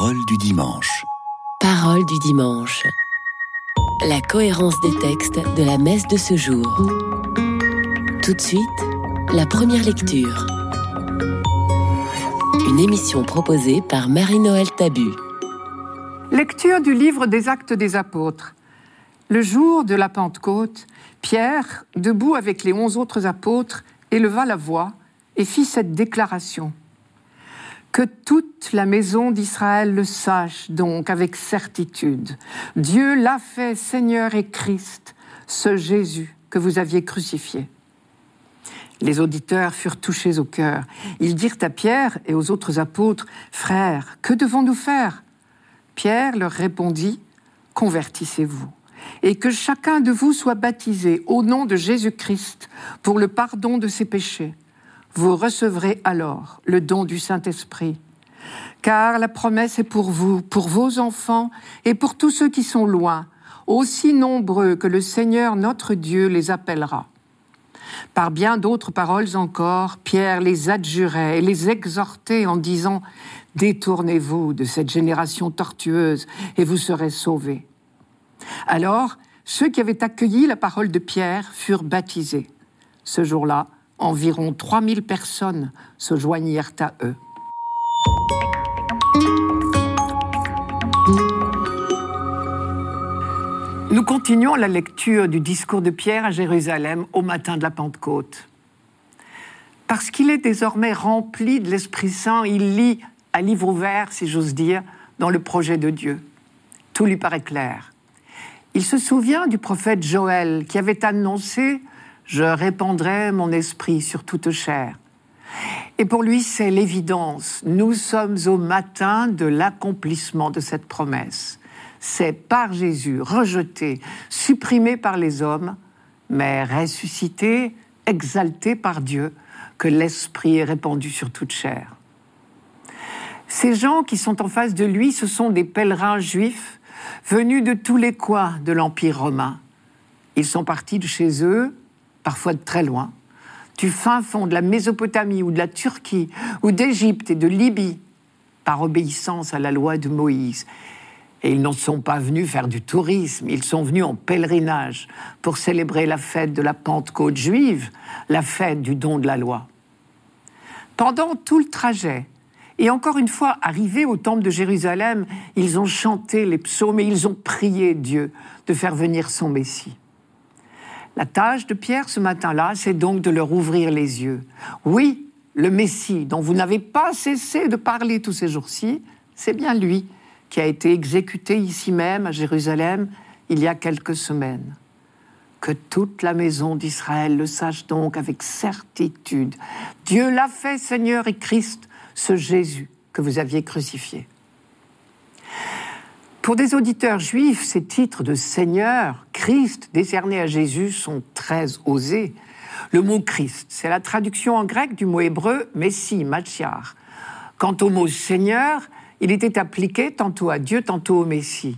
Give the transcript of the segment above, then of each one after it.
Parole du dimanche. Parole du dimanche. La cohérence des textes de la messe de ce jour. Tout de suite, la première lecture. Une émission proposée par Marie-Noël Tabu. Lecture du livre des Actes des Apôtres. Le jour de la Pentecôte, Pierre, debout avec les onze autres apôtres, éleva la voix et fit cette déclaration. Que toute la maison d'Israël le sache donc avec certitude. Dieu l'a fait Seigneur et Christ, ce Jésus que vous aviez crucifié. Les auditeurs furent touchés au cœur. Ils dirent à Pierre et aux autres apôtres, Frères, que devons-nous faire? Pierre leur répondit, Convertissez-vous, et que chacun de vous soit baptisé au nom de Jésus-Christ pour le pardon de ses péchés vous recevrez alors le don du Saint-Esprit. Car la promesse est pour vous, pour vos enfants et pour tous ceux qui sont loin, aussi nombreux que le Seigneur notre Dieu les appellera. Par bien d'autres paroles encore, Pierre les adjurait et les exhortait en disant Détournez-vous de cette génération tortueuse et vous serez sauvés. Alors, ceux qui avaient accueilli la parole de Pierre furent baptisés. Ce jour-là, environ 3000 personnes se joignirent à eux. Nous continuons la lecture du discours de Pierre à Jérusalem au matin de la Pentecôte. Parce qu'il est désormais rempli de l'Esprit Saint, il lit à livre ouvert, si j'ose dire, dans le projet de Dieu. Tout lui paraît clair. Il se souvient du prophète Joël qui avait annoncé je répandrai mon esprit sur toute chair. Et pour lui, c'est l'évidence. Nous sommes au matin de l'accomplissement de cette promesse. C'est par Jésus, rejeté, supprimé par les hommes, mais ressuscité, exalté par Dieu, que l'Esprit est répandu sur toute chair. Ces gens qui sont en face de lui, ce sont des pèlerins juifs venus de tous les coins de l'Empire romain. Ils sont partis de chez eux parfois de très loin, du fin fond de la Mésopotamie ou de la Turquie ou d'Égypte et de Libye, par obéissance à la loi de Moïse. Et ils n'en sont pas venus faire du tourisme, ils sont venus en pèlerinage pour célébrer la fête de la Pentecôte juive, la fête du don de la loi. Pendant tout le trajet, et encore une fois, arrivés au temple de Jérusalem, ils ont chanté les psaumes et ils ont prié Dieu de faire venir son Messie. La tâche de Pierre ce matin-là, c'est donc de leur ouvrir les yeux. Oui, le Messie, dont vous n'avez pas cessé de parler tous ces jours-ci, c'est bien lui qui a été exécuté ici même à Jérusalem il y a quelques semaines. Que toute la maison d'Israël le sache donc avec certitude. Dieu l'a fait, Seigneur et Christ, ce Jésus que vous aviez crucifié. Pour des auditeurs juifs, ces titres de Seigneur, Christ, décernés à Jésus sont très osés. Le mot Christ, c'est la traduction en grec du mot hébreu Messie, Machiar. Quant au mot Seigneur, il était appliqué tantôt à Dieu, tantôt au Messie.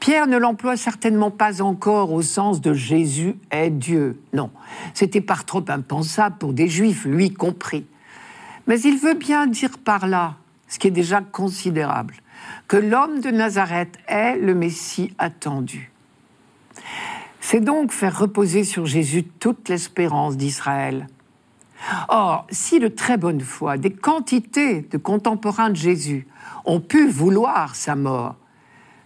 Pierre ne l'emploie certainement pas encore au sens de Jésus est Dieu. Non, c'était par trop impensable pour des juifs, lui compris. Mais il veut bien dire par là, ce qui est déjà considérable, que l'homme de Nazareth est le Messie attendu. C'est donc faire reposer sur Jésus toute l'espérance d'Israël. Or, si de très bonne foi, des quantités de contemporains de Jésus ont pu vouloir sa mort,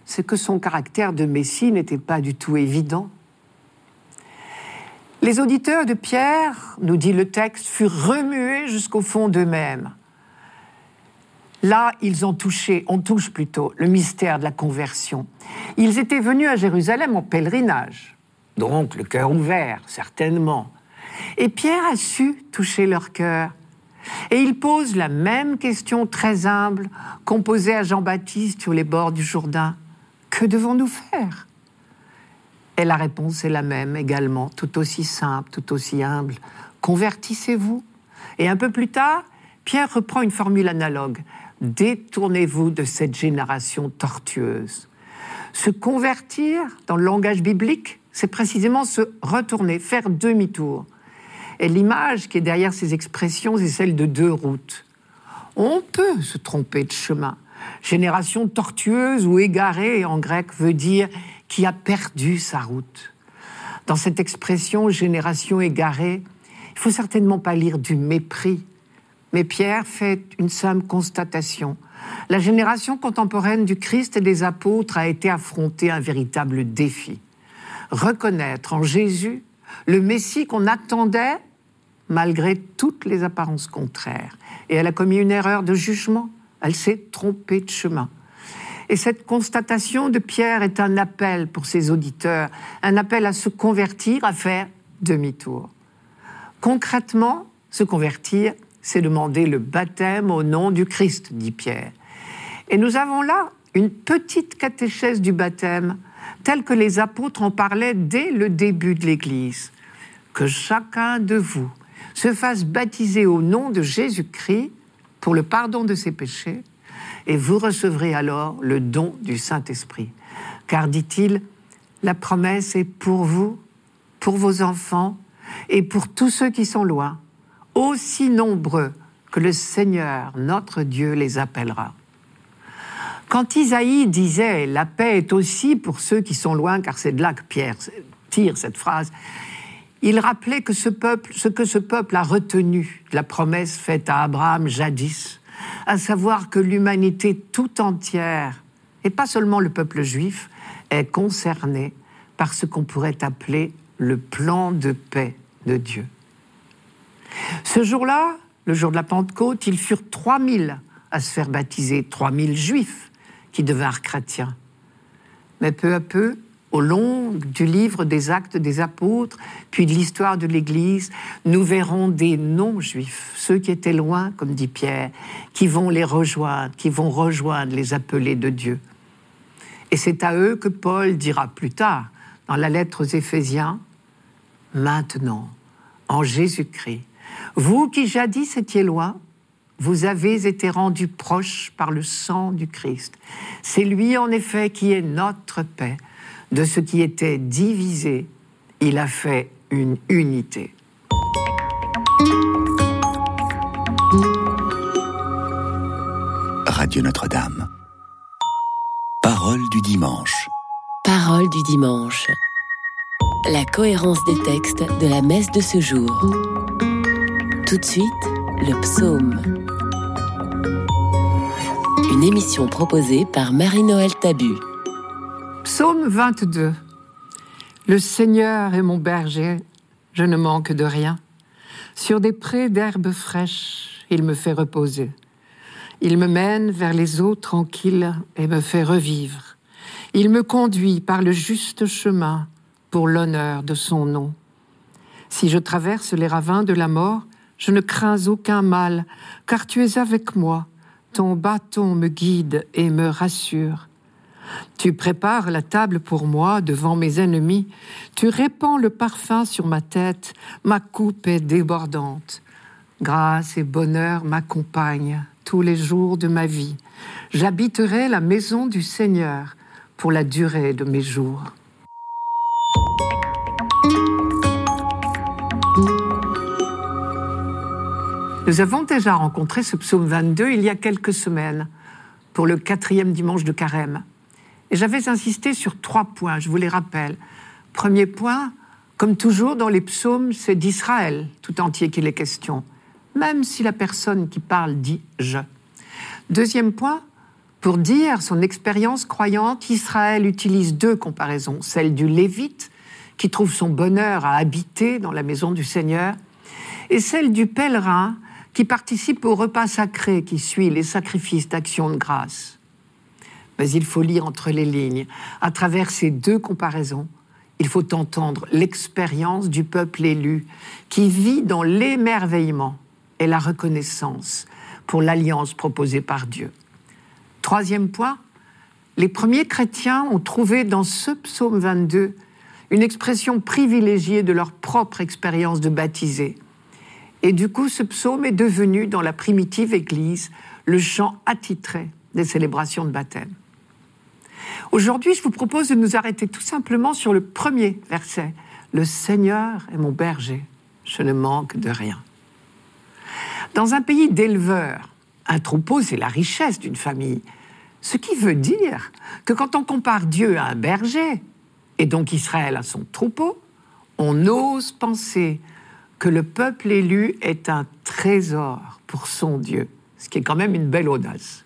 c'est que son caractère de Messie n'était pas du tout évident. Les auditeurs de Pierre, nous dit le texte, furent remués jusqu'au fond d'eux-mêmes. Là, ils ont touché, on touche plutôt, le mystère de la conversion. Ils étaient venus à Jérusalem en pèlerinage, donc le cœur ouvert, certainement. Et Pierre a su toucher leur cœur. Et il pose la même question très humble qu'on posait à Jean-Baptiste sur les bords du Jourdain. Que devons-nous faire? Et la réponse est la même également, tout aussi simple, tout aussi humble. Convertissez-vous. Et un peu plus tard, Pierre reprend une formule analogue. Détournez-vous de cette génération tortueuse. Se convertir, dans le langage biblique, c'est précisément se retourner, faire demi-tour. Et l'image qui est derrière ces expressions, c'est celle de deux routes. On peut se tromper de chemin, Génération tortueuse ou égarée en grec veut dire qui a perdu sa route. Dans cette expression génération égarée, il faut certainement pas lire du mépris, mais Pierre fait une simple constatation. La génération contemporaine du Christ et des apôtres a été affrontée un véritable défi. Reconnaître en Jésus le Messie qu'on attendait malgré toutes les apparences contraires. Et elle a commis une erreur de jugement. Elle s'est trompée de chemin. Et cette constatation de Pierre est un appel pour ses auditeurs, un appel à se convertir, à faire demi-tour. Concrètement, se convertir, c'est demander le baptême au nom du Christ, dit Pierre. Et nous avons là une petite catéchèse du baptême, telle que les apôtres en parlaient dès le début de l'Église. Que chacun de vous se fasse baptiser au nom de Jésus-Christ pour le pardon de ses péchés, et vous recevrez alors le don du Saint-Esprit. Car, dit-il, la promesse est pour vous, pour vos enfants et pour tous ceux qui sont loin, aussi nombreux que le Seigneur, notre Dieu, les appellera. Quand Isaïe disait La paix est aussi pour ceux qui sont loin, car c'est de là que Pierre tire cette phrase, il rappelait que ce peuple, ce que ce peuple a retenu de la promesse faite à Abraham jadis, à savoir que l'humanité tout entière, et pas seulement le peuple juif, est concernée par ce qu'on pourrait appeler le plan de paix de Dieu. Ce jour-là, le jour de la Pentecôte, ils furent 3000 à se faire baptiser, 3000 juifs qui devinrent chrétiens. Mais peu à peu, au long du livre des actes des apôtres, puis de l'histoire de l'Église, nous verrons des non-juifs, ceux qui étaient loin, comme dit Pierre, qui vont les rejoindre, qui vont rejoindre les appelés de Dieu. Et c'est à eux que Paul dira plus tard, dans la lettre aux Éphésiens, Maintenant, en Jésus-Christ, vous qui jadis étiez loin, vous avez été rendus proches par le sang du Christ. C'est lui, en effet, qui est notre paix de ce qui était divisé, il a fait une unité. Radio Notre-Dame. Parole du dimanche. Parole du dimanche. La cohérence des textes de la messe de ce jour. Tout de suite, le psaume. Une émission proposée par Marie-Noël Tabu. Psaume 22. Le Seigneur est mon berger, je ne manque de rien. Sur des prés d'herbes fraîches, il me fait reposer. Il me mène vers les eaux tranquilles et me fait revivre. Il me conduit par le juste chemin pour l'honneur de son nom. Si je traverse les ravins de la mort, je ne crains aucun mal, car tu es avec moi. Ton bâton me guide et me rassure. Tu prépares la table pour moi devant mes ennemis, tu répands le parfum sur ma tête, ma coupe est débordante. Grâce et bonheur m'accompagnent tous les jours de ma vie. J'habiterai la maison du Seigneur pour la durée de mes jours. Nous avons déjà rencontré ce psaume 22 il y a quelques semaines pour le quatrième dimanche de carême. Et j'avais insisté sur trois points, je vous les rappelle. Premier point, comme toujours dans les psaumes, c'est d'Israël tout entier qu'il est question, même si la personne qui parle dit je. Deuxième point, pour dire son expérience croyante, Israël utilise deux comparaisons, celle du Lévite, qui trouve son bonheur à habiter dans la maison du Seigneur, et celle du pèlerin qui participe au repas sacré qui suit les sacrifices d'action de grâce. Mais il faut lire entre les lignes. À travers ces deux comparaisons, il faut entendre l'expérience du peuple élu qui vit dans l'émerveillement et la reconnaissance pour l'alliance proposée par Dieu. Troisième point, les premiers chrétiens ont trouvé dans ce psaume 22 une expression privilégiée de leur propre expérience de baptisé. Et du coup, ce psaume est devenu, dans la primitive Église, le chant attitré des célébrations de baptême. Aujourd'hui, je vous propose de nous arrêter tout simplement sur le premier verset. Le Seigneur est mon berger, je ne manque de rien. Dans un pays d'éleveurs, un troupeau, c'est la richesse d'une famille. Ce qui veut dire que quand on compare Dieu à un berger, et donc Israël à son troupeau, on ose penser que le peuple élu est un trésor pour son Dieu, ce qui est quand même une belle audace.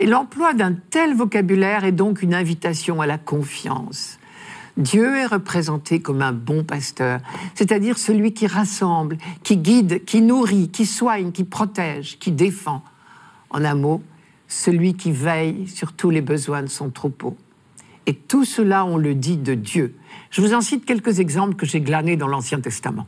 Et l'emploi d'un tel vocabulaire est donc une invitation à la confiance. Dieu est représenté comme un bon pasteur, c'est-à-dire celui qui rassemble, qui guide, qui nourrit, qui soigne, qui protège, qui défend. En un mot, celui qui veille sur tous les besoins de son troupeau. Et tout cela, on le dit de Dieu. Je vous en cite quelques exemples que j'ai glanés dans l'Ancien Testament.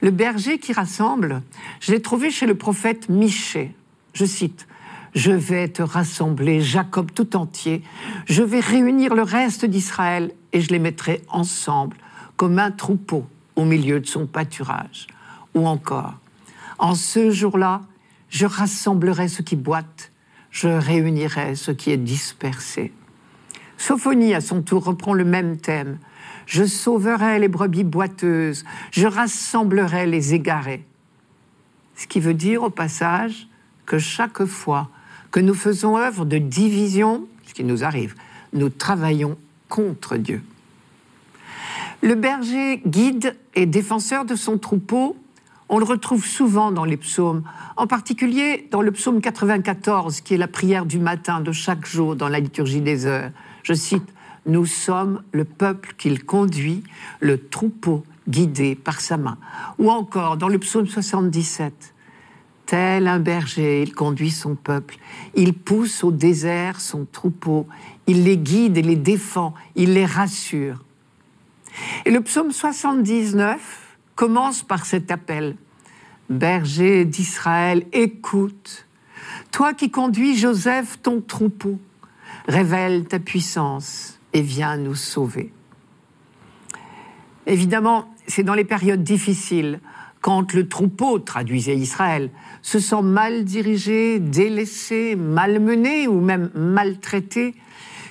Le berger qui rassemble, je l'ai trouvé chez le prophète Michée. Je cite Je vais te rassembler, Jacob tout entier. Je vais réunir le reste d'Israël et je les mettrai ensemble comme un troupeau au milieu de son pâturage. Ou encore En ce jour-là, je rassemblerai ceux qui boitent je réunirai ce qui est dispersé. Sophonie, à son tour, reprend le même thème. Je sauverai les brebis boiteuses, je rassemblerai les égarés. Ce qui veut dire au passage que chaque fois que nous faisons œuvre de division, ce qui nous arrive, nous travaillons contre Dieu. Le berger guide et défenseur de son troupeau on le retrouve souvent dans les psaumes, en particulier dans le psaume 94, qui est la prière du matin de chaque jour dans la liturgie des heures. Je cite, Nous sommes le peuple qu'il conduit, le troupeau guidé par sa main. Ou encore dans le psaume 77, Tel un berger, il conduit son peuple, il pousse au désert son troupeau, il les guide et les défend, il les rassure. Et le psaume 79, commence par cet appel. Berger d'Israël, écoute. Toi qui conduis Joseph, ton troupeau, révèle ta puissance et viens nous sauver. Évidemment, c'est dans les périodes difficiles, quand le troupeau, traduisait Israël, se sent mal dirigé, délaissé, malmené ou même maltraité,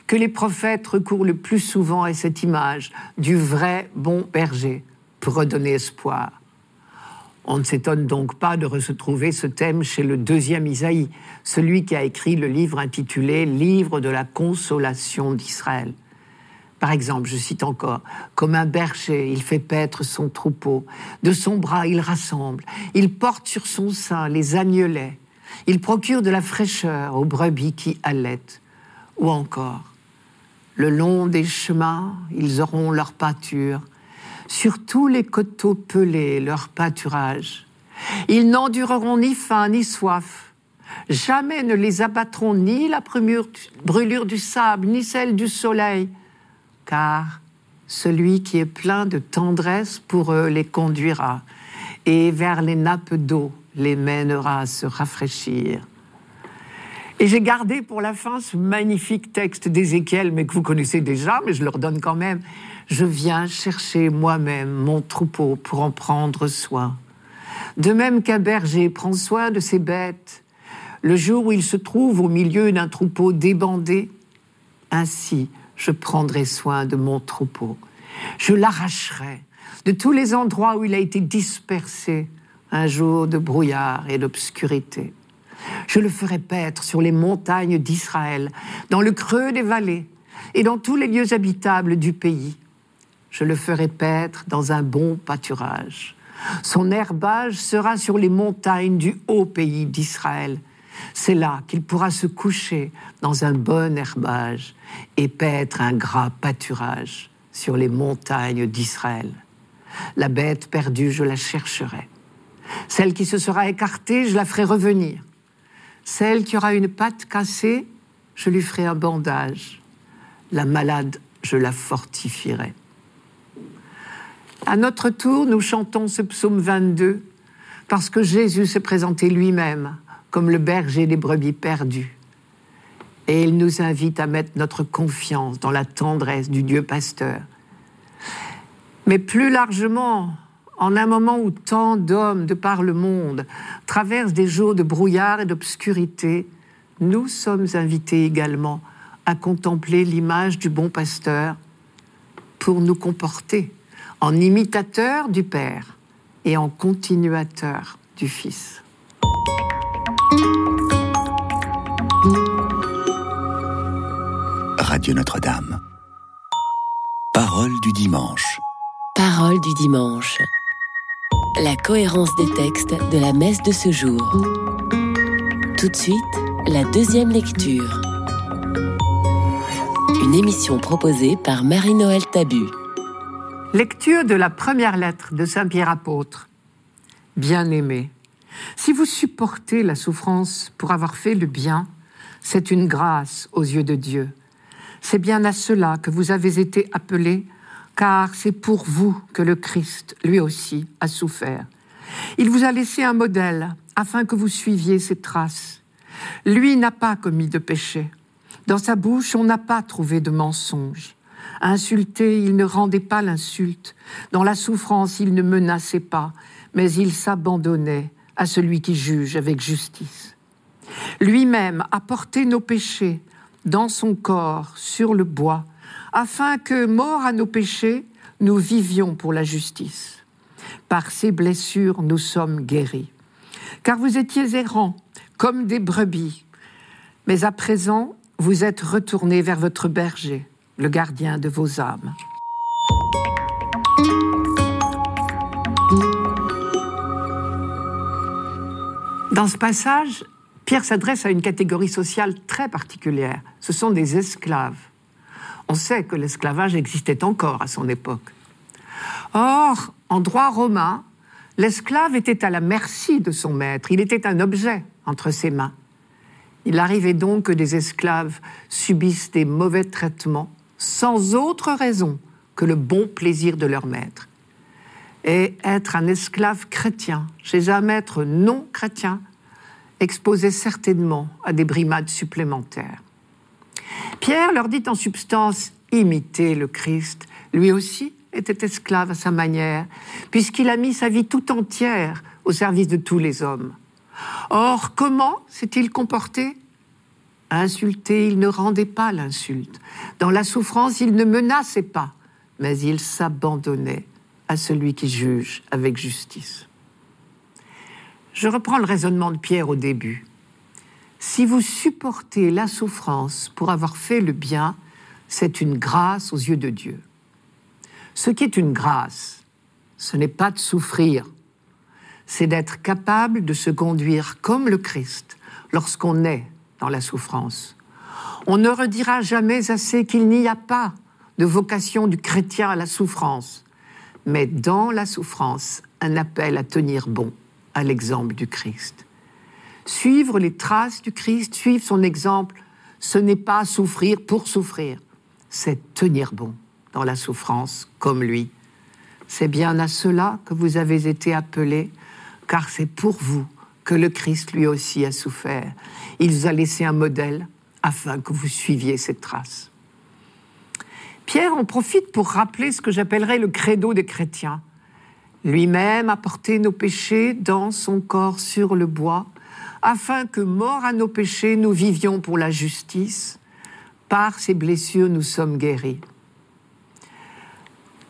que les prophètes recourent le plus souvent à cette image du vrai bon berger, redonner espoir. On ne s'étonne donc pas de retrouver ce thème chez le deuxième Isaïe, celui qui a écrit le livre intitulé Livre de la consolation d'Israël. Par exemple, je cite encore, Comme un berger, il fait paître son troupeau, de son bras il rassemble, il porte sur son sein les agnelets, il procure de la fraîcheur aux brebis qui allaitent. Ou encore, Le long des chemins, ils auront leur pâture, sur tous les coteaux pelés leur pâturage. Ils n'endureront ni faim ni soif. Jamais ne les abattront ni la brûlure du sable, ni celle du soleil, car celui qui est plein de tendresse pour eux les conduira, et vers les nappes d'eau les mènera à se rafraîchir. Et j'ai gardé pour la fin ce magnifique texte d'Ézéchiel, mais que vous connaissez déjà, mais je le redonne quand même je viens chercher moi-même mon troupeau pour en prendre soin. De même qu'un berger prend soin de ses bêtes, le jour où il se trouve au milieu d'un troupeau débandé, ainsi je prendrai soin de mon troupeau. Je l'arracherai de tous les endroits où il a été dispersé un jour de brouillard et d'obscurité. Je le ferai paître sur les montagnes d'Israël, dans le creux des vallées et dans tous les lieux habitables du pays je le ferai paître dans un bon pâturage. Son herbage sera sur les montagnes du haut pays d'Israël. C'est là qu'il pourra se coucher dans un bon herbage et paître un gras pâturage sur les montagnes d'Israël. La bête perdue, je la chercherai. Celle qui se sera écartée, je la ferai revenir. Celle qui aura une patte cassée, je lui ferai un bandage. La malade, je la fortifierai. À notre tour, nous chantons ce psaume 22 parce que Jésus s'est présenté lui-même comme le berger des brebis perdues. Et il nous invite à mettre notre confiance dans la tendresse du Dieu pasteur. Mais plus largement, en un moment où tant d'hommes de par le monde traversent des jours de brouillard et d'obscurité, nous sommes invités également à contempler l'image du bon pasteur pour nous comporter en imitateur du Père et en continuateur du Fils. Dieu Notre-Dame. Parole du dimanche. Parole du dimanche. La cohérence des textes de la messe de ce jour. Tout de suite, la deuxième lecture. Une émission proposée par Marie-Noël Tabu. Lecture de la première lettre de Saint Pierre apôtre. Bien-aimé, si vous supportez la souffrance pour avoir fait le bien, c'est une grâce aux yeux de Dieu. C'est bien à cela que vous avez été appelés, car c'est pour vous que le Christ, lui aussi, a souffert. Il vous a laissé un modèle afin que vous suiviez ses traces. Lui n'a pas commis de péché. Dans sa bouche, on n'a pas trouvé de mensonge. Insulté, il ne rendait pas l'insulte. Dans la souffrance, il ne menaçait pas, mais il s'abandonnait à celui qui juge avec justice. Lui-même a porté nos péchés dans son corps sur le bois, afin que, morts à nos péchés, nous vivions pour la justice. Par ses blessures, nous sommes guéris. Car vous étiez errants, comme des brebis, mais à présent, vous êtes retournés vers votre berger le gardien de vos âmes. Dans ce passage, Pierre s'adresse à une catégorie sociale très particulière. Ce sont des esclaves. On sait que l'esclavage existait encore à son époque. Or, en droit romain, l'esclave était à la merci de son maître, il était un objet entre ses mains. Il arrivait donc que des esclaves subissent des mauvais traitements sans autre raison que le bon plaisir de leur maître. Et être un esclave chrétien chez un maître non chrétien exposait certainement à des brimades supplémentaires. Pierre leur dit en substance imiter le Christ. Lui aussi était esclave à sa manière, puisqu'il a mis sa vie tout entière au service de tous les hommes. Or, comment s'est-il comporté? Insulté, il ne rendait pas l'insulte. Dans la souffrance, il ne menaçait pas, mais il s'abandonnait à celui qui juge avec justice. Je reprends le raisonnement de Pierre au début. Si vous supportez la souffrance pour avoir fait le bien, c'est une grâce aux yeux de Dieu. Ce qui est une grâce, ce n'est pas de souffrir, c'est d'être capable de se conduire comme le Christ lorsqu'on est dans la souffrance. On ne redira jamais assez qu'il n'y a pas de vocation du chrétien à la souffrance, mais dans la souffrance, un appel à tenir bon à l'exemple du Christ. Suivre les traces du Christ, suivre son exemple, ce n'est pas souffrir pour souffrir, c'est tenir bon dans la souffrance comme lui. C'est bien à cela que vous avez été appelés, car c'est pour vous que le Christ lui aussi a souffert. Il vous a laissé un modèle afin que vous suiviez cette trace. Pierre en profite pour rappeler ce que j'appellerais le credo des chrétiens. Lui-même a porté nos péchés dans son corps sur le bois, afin que, morts à nos péchés, nous vivions pour la justice. Par ses blessures, nous sommes guéris.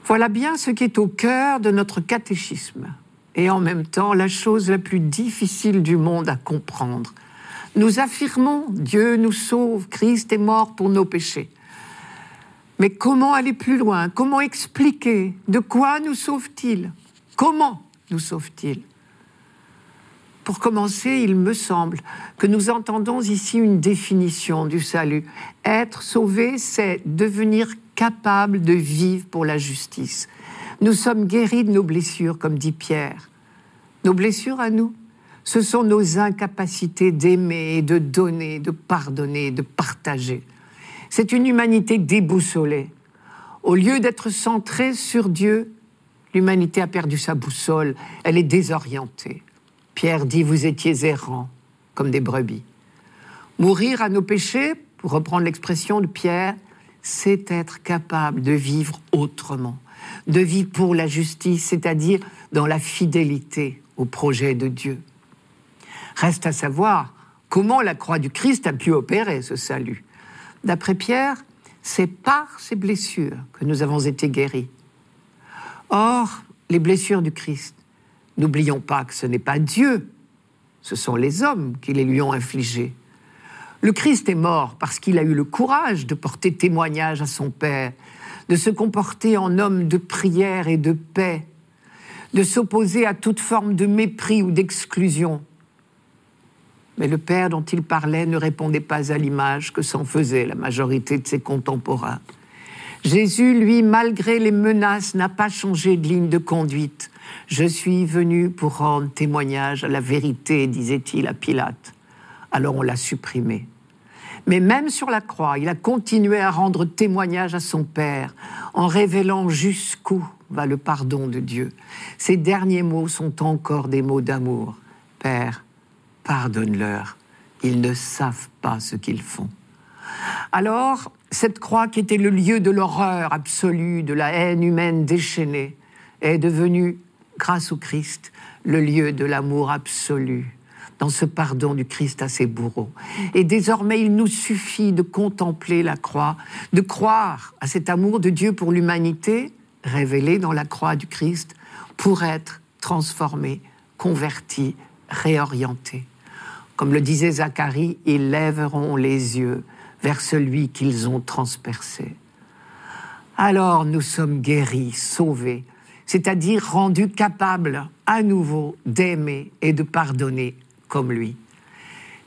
Voilà bien ce qui est au cœur de notre catéchisme et en même temps la chose la plus difficile du monde à comprendre. Nous affirmons Dieu nous sauve, Christ est mort pour nos péchés. Mais comment aller plus loin? Comment expliquer? De quoi nous sauve-t-il? Comment nous sauve-t-il? Pour commencer, il me semble que nous entendons ici une définition du salut. Être sauvé, c'est devenir capable de vivre pour la justice. Nous sommes guéris de nos blessures, comme dit Pierre. Nos blessures à nous, ce sont nos incapacités d'aimer, de donner, de pardonner, de partager. C'est une humanité déboussolée. Au lieu d'être centrée sur Dieu, l'humanité a perdu sa boussole, elle est désorientée. Pierre dit, vous étiez errants, comme des brebis. Mourir à nos péchés, pour reprendre l'expression de Pierre, c'est être capable de vivre autrement de vivre pour la justice, c'est-à-dire dans la fidélité au projet de Dieu. Reste à savoir comment la croix du Christ a pu opérer ce salut. D'après Pierre, c'est par ces blessures que nous avons été guéris. Or, les blessures du Christ, n'oublions pas que ce n'est pas Dieu, ce sont les hommes qui les lui ont infligées. Le Christ est mort parce qu'il a eu le courage de porter témoignage à son Père, de se comporter en homme de prière et de paix, de s'opposer à toute forme de mépris ou d'exclusion. Mais le Père dont il parlait ne répondait pas à l'image que s'en faisait la majorité de ses contemporains. Jésus, lui, malgré les menaces, n'a pas changé de ligne de conduite. Je suis venu pour rendre témoignage à la vérité, disait-il à Pilate. Alors on l'a supprimé. Mais même sur la croix, il a continué à rendre témoignage à son Père en révélant jusqu'où va le pardon de Dieu. Ces derniers mots sont encore des mots d'amour. Père, pardonne-leur, ils ne savent pas ce qu'ils font. Alors, cette croix qui était le lieu de l'horreur absolue, de la haine humaine déchaînée, est devenue, grâce au Christ, le lieu de l'amour absolu, dans ce pardon du Christ à ses bourreaux. Et désormais, il nous suffit de contempler la croix, de croire à cet amour de Dieu pour l'humanité, révélé dans la croix du Christ, pour être transformé, converti, réorienté. Comme le disait Zacharie, ils lèveront les yeux vers celui qu'ils ont transpercé. Alors nous sommes guéris, sauvés, c'est-à-dire rendus capables à nouveau d'aimer et de pardonner comme lui.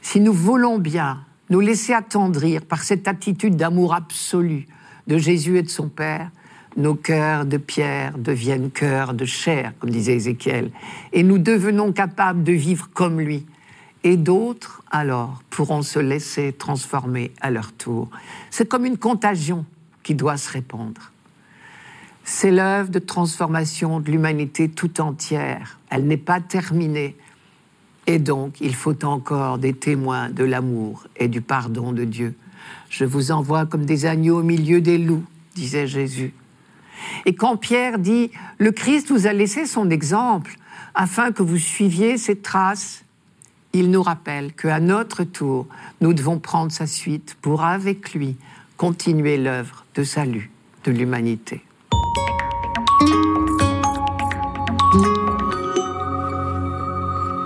Si nous voulons bien nous laisser attendrir par cette attitude d'amour absolu de Jésus et de son Père, nos cœurs de pierre deviennent cœurs de chair, comme disait Ézéchiel, et nous devenons capables de vivre comme lui. Et d'autres, alors, pourront se laisser transformer à leur tour. C'est comme une contagion qui doit se répandre. C'est l'œuvre de transformation de l'humanité tout entière. Elle n'est pas terminée. Et donc, il faut encore des témoins de l'amour et du pardon de Dieu. Je vous envoie comme des agneaux au milieu des loups, disait Jésus. Et quand Pierre dit, le Christ vous a laissé son exemple afin que vous suiviez ses traces, il nous rappelle qu'à notre tour, nous devons prendre sa suite pour, avec lui, continuer l'œuvre de salut de l'humanité.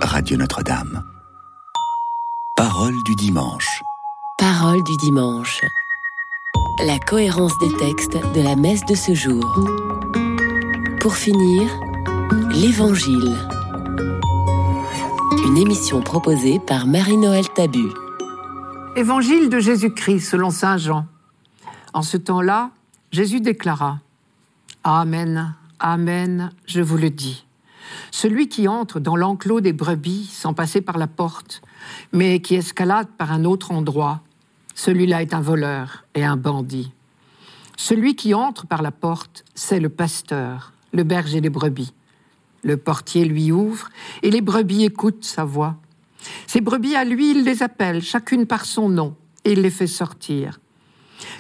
Radio Notre-Dame. Parole du dimanche. Parole du dimanche. La cohérence des textes de la messe de ce jour. Pour finir, l'Évangile. Une émission proposée par Marie-Noël Tabu. Évangile de Jésus-Christ selon Saint Jean. En ce temps-là, Jésus déclara Amen, Amen, je vous le dis. Celui qui entre dans l'enclos des brebis sans passer par la porte, mais qui escalade par un autre endroit, celui-là est un voleur et un bandit. Celui qui entre par la porte, c'est le pasteur, le berger des brebis. Le portier lui ouvre et les brebis écoutent sa voix. Ces brebis à lui, il les appelle, chacune par son nom, et il les fait sortir.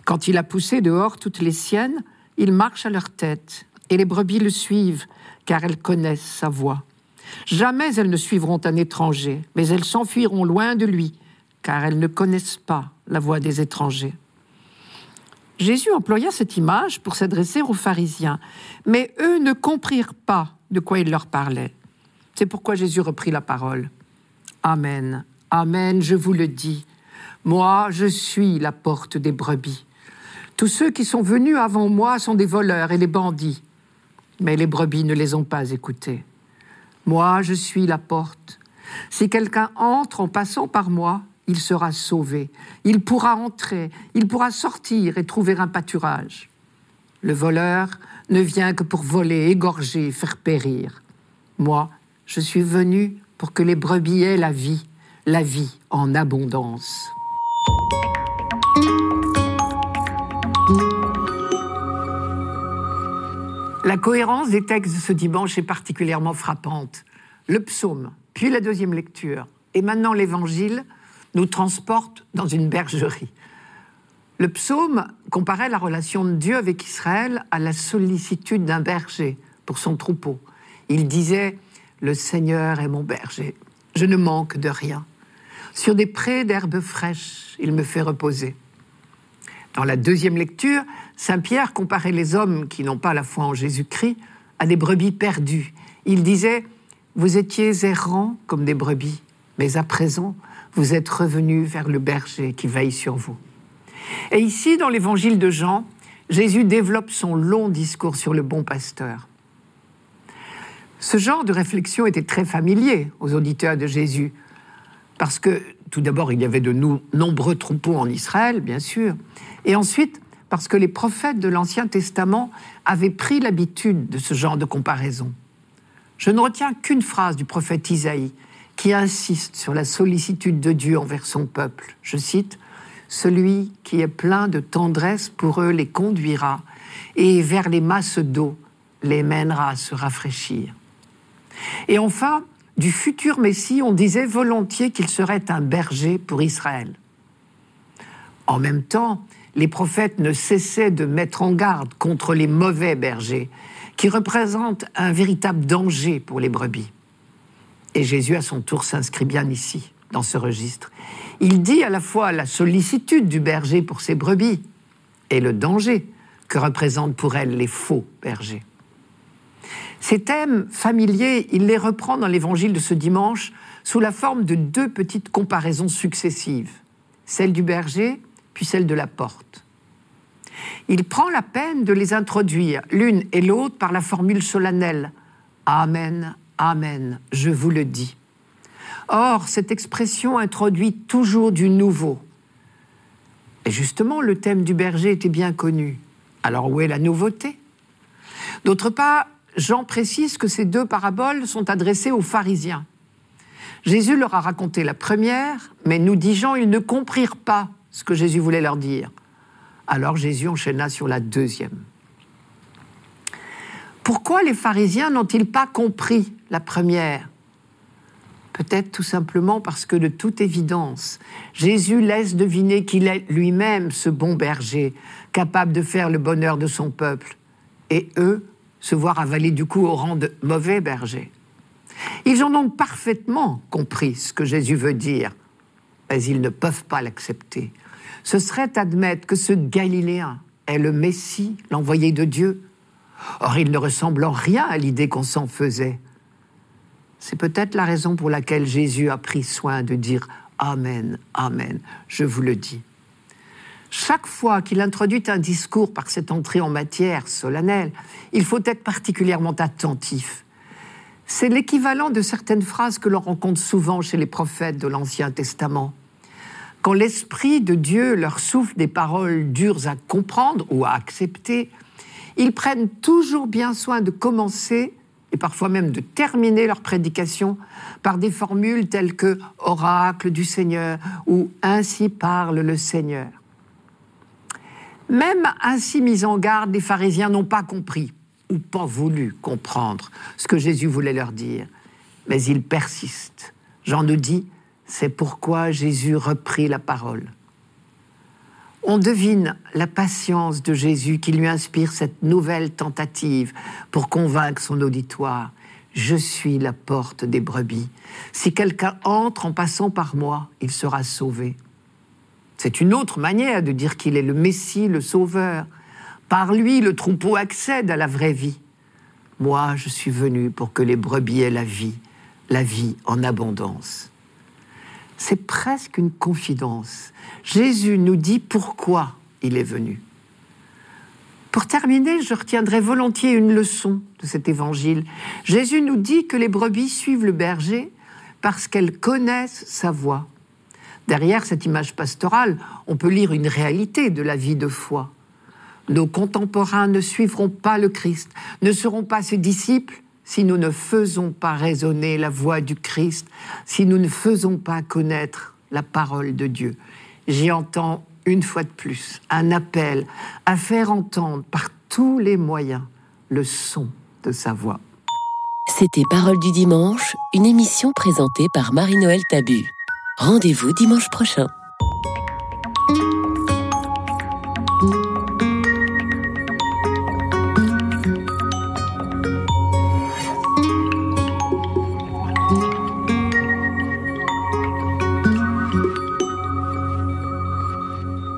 Quand il a poussé dehors toutes les siennes, il marche à leur tête, et les brebis le suivent, car elles connaissent sa voix. Jamais elles ne suivront un étranger, mais elles s'enfuiront loin de lui, car elles ne connaissent pas la voix des étrangers. Jésus employa cette image pour s'adresser aux pharisiens, mais eux ne comprirent pas de quoi il leur parlait. C'est pourquoi Jésus reprit la parole. Amen, Amen, je vous le dis. Moi, je suis la porte des brebis. Tous ceux qui sont venus avant moi sont des voleurs et des bandits, mais les brebis ne les ont pas écoutés. Moi, je suis la porte. Si quelqu'un entre en passant par moi, il sera sauvé. Il pourra entrer, il pourra sortir et trouver un pâturage. Le voleur ne vient que pour voler, égorger, faire périr. Moi, je suis venu pour que les brebis aient la vie, la vie en abondance. La cohérence des textes de ce dimanche est particulièrement frappante. Le psaume, puis la deuxième lecture, et maintenant l'évangile nous transportent dans une bergerie. Le psaume comparait la relation de Dieu avec Israël à la sollicitude d'un berger pour son troupeau. Il disait Le Seigneur est mon berger, je ne manque de rien. Sur des prés d'herbes fraîches, il me fait reposer. Dans la deuxième lecture, Saint Pierre comparait les hommes qui n'ont pas la foi en Jésus-Christ à des brebis perdues. Il disait Vous étiez errants comme des brebis, mais à présent, vous êtes revenus vers le berger qui veille sur vous. Et ici, dans l'évangile de Jean, Jésus développe son long discours sur le bon pasteur. Ce genre de réflexion était très familier aux auditeurs de Jésus, parce que tout d'abord, il y avait de nombreux troupeaux en Israël, bien sûr, et ensuite, parce que les prophètes de l'Ancien Testament avaient pris l'habitude de ce genre de comparaison. Je ne retiens qu'une phrase du prophète Isaïe qui insiste sur la sollicitude de Dieu envers son peuple. Je cite, Celui qui est plein de tendresse pour eux les conduira, et vers les masses d'eau les mènera à se rafraîchir. Et enfin, du futur Messie, on disait volontiers qu'il serait un berger pour Israël. En même temps, les prophètes ne cessaient de mettre en garde contre les mauvais bergers, qui représentent un véritable danger pour les brebis. Et Jésus, à son tour, s'inscrit bien ici, dans ce registre. Il dit à la fois la sollicitude du berger pour ses brebis et le danger que représentent pour elles les faux bergers. Ces thèmes familiers, il les reprend dans l'évangile de ce dimanche sous la forme de deux petites comparaisons successives, celle du berger puis celle de la porte. Il prend la peine de les introduire l'une et l'autre par la formule solennelle Amen, Amen, je vous le dis. Or, cette expression introduit toujours du nouveau. Et justement, le thème du berger était bien connu. Alors où est la nouveauté? D'autre part, Jean précise que ces deux paraboles sont adressées aux pharisiens. Jésus leur a raconté la première, mais nous dit Jean, ils ne comprirent pas ce que Jésus voulait leur dire. Alors Jésus enchaîna sur la deuxième. Pourquoi les pharisiens n'ont-ils pas compris la première? Peut-être tout simplement parce que de toute évidence, Jésus laisse deviner qu'il est lui-même ce bon berger, capable de faire le bonheur de son peuple. Et eux, se voir avaler du coup au rang de mauvais berger. Ils ont donc parfaitement compris ce que Jésus veut dire, mais ils ne peuvent pas l'accepter. Ce serait admettre que ce Galiléen est le Messie, l'envoyé de Dieu. Or, il ne ressemble en rien à l'idée qu'on s'en faisait. C'est peut-être la raison pour laquelle Jésus a pris soin de dire Amen, Amen, je vous le dis. Chaque fois qu'il introduit un discours par cette entrée en matière solennelle, il faut être particulièrement attentif. C'est l'équivalent de certaines phrases que l'on rencontre souvent chez les prophètes de l'Ancien Testament. Quand l'Esprit de Dieu leur souffle des paroles dures à comprendre ou à accepter, ils prennent toujours bien soin de commencer et parfois même de terminer leur prédication par des formules telles que oracle du Seigneur ou ainsi parle le Seigneur. Même ainsi mis en garde, les pharisiens n'ont pas compris ou pas voulu comprendre ce que Jésus voulait leur dire. Mais ils persistent. Jean nous dit, c'est pourquoi Jésus reprit la parole. On devine la patience de Jésus qui lui inspire cette nouvelle tentative pour convaincre son auditoire. Je suis la porte des brebis. Si quelqu'un entre en passant par moi, il sera sauvé. C'est une autre manière de dire qu'il est le Messie, le Sauveur. Par lui, le troupeau accède à la vraie vie. Moi, je suis venu pour que les brebis aient la vie, la vie en abondance. C'est presque une confidence. Jésus nous dit pourquoi il est venu. Pour terminer, je retiendrai volontiers une leçon de cet évangile. Jésus nous dit que les brebis suivent le berger parce qu'elles connaissent sa voix. Derrière cette image pastorale, on peut lire une réalité de la vie de foi. Nos contemporains ne suivront pas le Christ, ne seront pas ses disciples si nous ne faisons pas résonner la voix du Christ, si nous ne faisons pas connaître la parole de Dieu. J'y entends une fois de plus un appel à faire entendre par tous les moyens le son de sa voix. C'était Parole du dimanche, une émission présentée par Marie-Noël Tabu. Rendez-vous dimanche prochain.